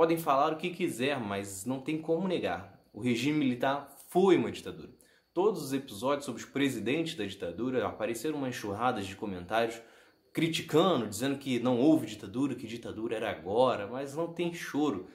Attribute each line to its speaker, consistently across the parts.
Speaker 1: Podem falar o que quiser, mas não tem como negar. O regime militar foi uma ditadura. Todos os episódios sobre os presidentes da ditadura apareceram uma enxurrada de comentários criticando, dizendo que não houve ditadura, que ditadura era agora, mas não tem choro.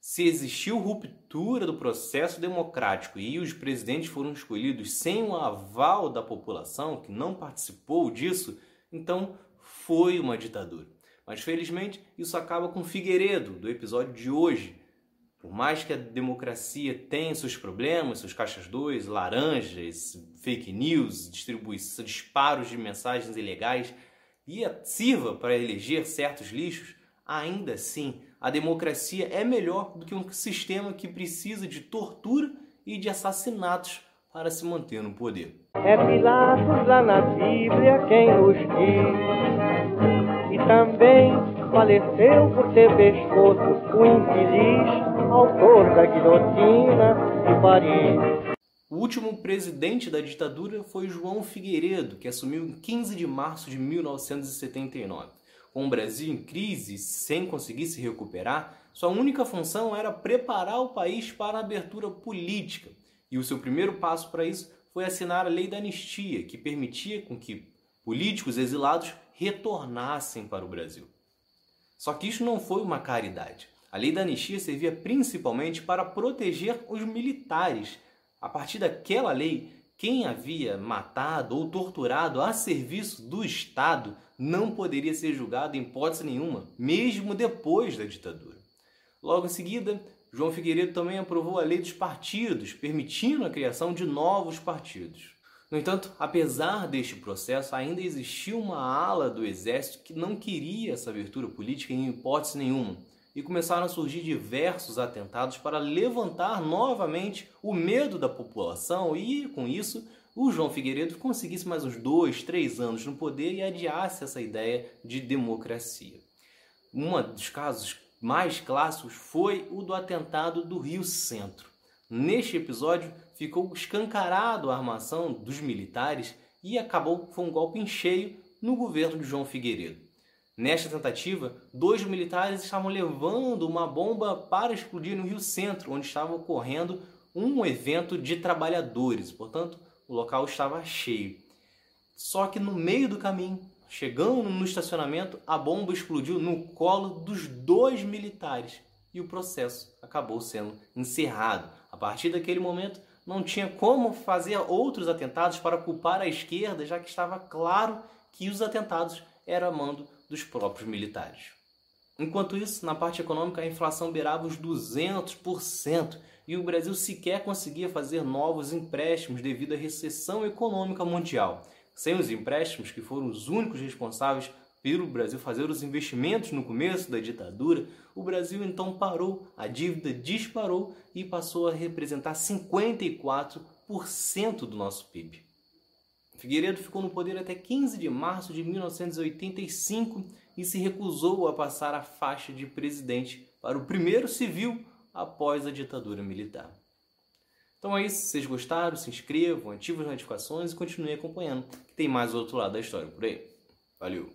Speaker 1: Se existiu ruptura do processo democrático e os presidentes foram escolhidos sem o aval da população, que não participou disso, então foi uma ditadura. Mas felizmente isso acaba com Figueiredo, do episódio de hoje. Por mais que a democracia tenha seus problemas, seus caixas 2, laranjas, fake news, distribuição, disparos de mensagens ilegais, e sirva para eleger certos lixos, ainda assim a democracia é melhor do que um sistema que precisa de tortura e de assassinatos para se manter no poder.
Speaker 2: É Pilatos lá na Bíblia quem diz, faleceu por ter pescoço o infeliz autor da guilhotina de Paris.
Speaker 1: O último presidente da ditadura foi João Figueiredo, que assumiu em 15 de março de 1979. Com o Brasil em crise, sem conseguir se recuperar, sua única função era preparar o país para a abertura política. E o seu primeiro passo para isso foi assinar a Lei da Anistia, que permitia com que políticos exilados retornassem para o Brasil. Só que isso não foi uma caridade. A Lei da Anistia servia principalmente para proteger os militares a partir daquela lei, quem havia matado ou torturado a serviço do Estado não poderia ser julgado em hipótese nenhuma, mesmo depois da ditadura. Logo em seguida, João Figueiredo também aprovou a lei dos partidos, permitindo a criação de novos partidos. No entanto, apesar deste processo, ainda existia uma ala do exército que não queria essa abertura política em hipótese nenhuma e começaram a surgir diversos atentados para levantar novamente o medo da população e, com isso, o João Figueiredo conseguisse mais uns dois, três anos no poder e adiasse essa ideia de democracia. Um dos casos mais clássicos foi o do atentado do Rio Centro. Neste episódio, ficou escancarado a armação dos militares e acabou foi um golpe em cheio no governo de João Figueiredo. Nesta tentativa, dois militares estavam levando uma bomba para explodir no Rio Centro, onde estava ocorrendo um evento de trabalhadores, portanto, o local estava cheio. Só que no meio do caminho, chegando no estacionamento, a bomba explodiu no colo dos dois militares e o processo acabou sendo encerrado. A partir daquele momento, não tinha como fazer outros atentados para culpar a esquerda, já que estava claro que os atentados eram mando dos próprios militares. Enquanto isso, na parte econômica, a inflação beirava os 200% e o Brasil sequer conseguia fazer novos empréstimos devido à recessão econômica mundial. Sem os empréstimos, que foram os únicos responsáveis pelo Brasil fazer os investimentos no começo da ditadura, o Brasil então parou, a dívida disparou e passou a representar 54% do nosso PIB. Figueiredo ficou no poder até 15 de março de 1985 e se recusou a passar a faixa de presidente para o primeiro civil após a ditadura militar. Então é isso, se vocês gostaram, se inscrevam, ativem as notificações e continuem acompanhando, que tem mais outro lado da história por aí. Valeu!